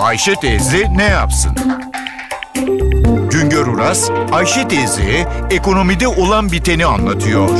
Ayşe teyze ne yapsın? Güngör Uras, Ayşe teyze ekonomide olan biteni anlatıyor.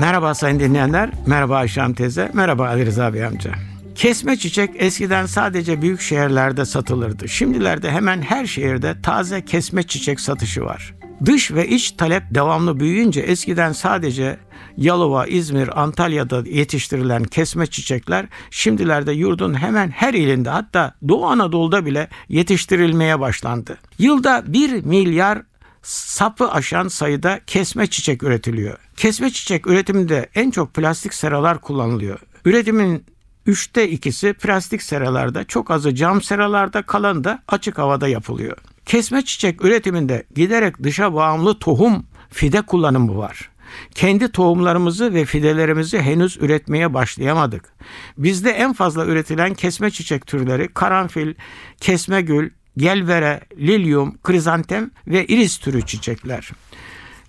Merhaba sayın dinleyenler, merhaba Ayşe Hanım teyze, merhaba Ali Rıza Bey amca. Kesme çiçek eskiden sadece büyük şehirlerde satılırdı. Şimdilerde hemen her şehirde taze kesme çiçek satışı var. Dış ve iç talep devamlı büyüyünce eskiden sadece Yalova, İzmir, Antalya'da yetiştirilen kesme çiçekler şimdilerde yurdun hemen her ilinde hatta Doğu Anadolu'da bile yetiştirilmeye başlandı. Yılda 1 milyar sapı aşan sayıda kesme çiçek üretiliyor. Kesme çiçek üretiminde en çok plastik seralar kullanılıyor. Üretimin üçte ikisi plastik seralarda, çok azı cam seralarda, kalanı da açık havada yapılıyor. Kesme çiçek üretiminde giderek dışa bağımlı tohum, fide kullanımı var. Kendi tohumlarımızı ve fidelerimizi henüz üretmeye başlayamadık. Bizde en fazla üretilen kesme çiçek türleri karanfil, kesme gül, gelvere, lilyum, krizantem ve iris türü çiçekler.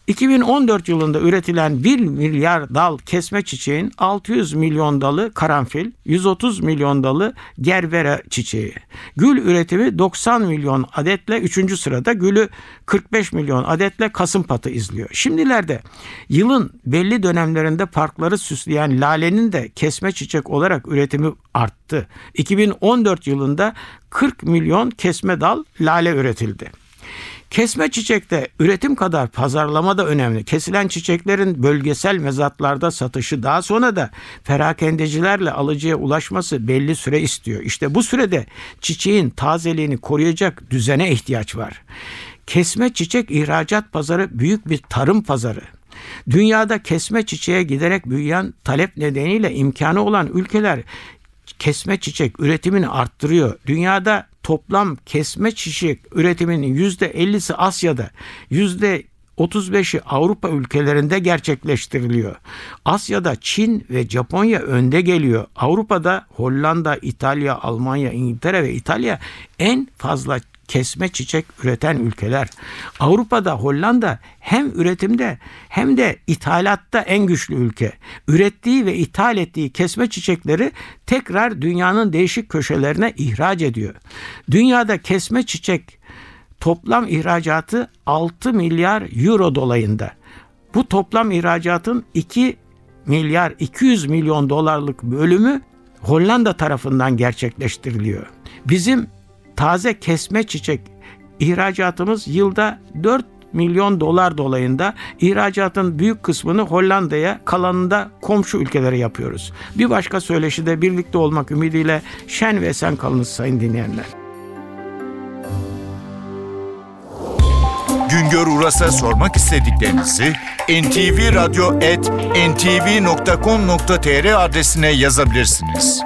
2014 yılında üretilen 1 milyar dal kesme çiçeğin 600 milyon dalı karanfil, 130 milyon dalı gervera çiçeği. Gül üretimi 90 milyon adetle 3. sırada, gülü 45 milyon adetle kasımpatı izliyor. Şimdilerde yılın belli dönemlerinde parkları süsleyen lalenin de kesme çiçek olarak üretimi arttı. 2014 yılında 40 milyon kesme dal lale üretildi. Kesme çiçekte üretim kadar pazarlama da önemli. Kesilen çiçeklerin bölgesel mezatlarda satışı daha sonra da perakendecilerle alıcıya ulaşması belli süre istiyor. İşte bu sürede çiçeğin tazeliğini koruyacak düzene ihtiyaç var. Kesme çiçek ihracat pazarı büyük bir tarım pazarı. Dünyada kesme çiçeğe giderek büyüyen talep nedeniyle imkanı olan ülkeler kesme çiçek üretimini arttırıyor. Dünyada toplam kesme çiçek üretiminin %50'si Asya'da, %35'i Avrupa ülkelerinde gerçekleştiriliyor. Asya'da Çin ve Japonya önde geliyor. Avrupa'da Hollanda, İtalya, Almanya, İngiltere ve İtalya en fazla kesme çiçek üreten ülkeler. Avrupa'da Hollanda hem üretimde hem de ithalatta en güçlü ülke. Ürettiği ve ithal ettiği kesme çiçekleri tekrar dünyanın değişik köşelerine ihraç ediyor. Dünyada kesme çiçek toplam ihracatı 6 milyar euro dolayında. Bu toplam ihracatın 2 milyar 200 milyon dolarlık bölümü Hollanda tarafından gerçekleştiriliyor. Bizim taze kesme çiçek ihracatımız yılda 4 milyon dolar dolayında ihracatın büyük kısmını Hollanda'ya kalanında komşu ülkelere yapıyoruz. Bir başka söyleşide birlikte olmak ümidiyle şen ve esen kalınız sayın dinleyenler. Güngör Uras'a sormak istediklerinizi ntvradio.com.tr adresine yazabilirsiniz.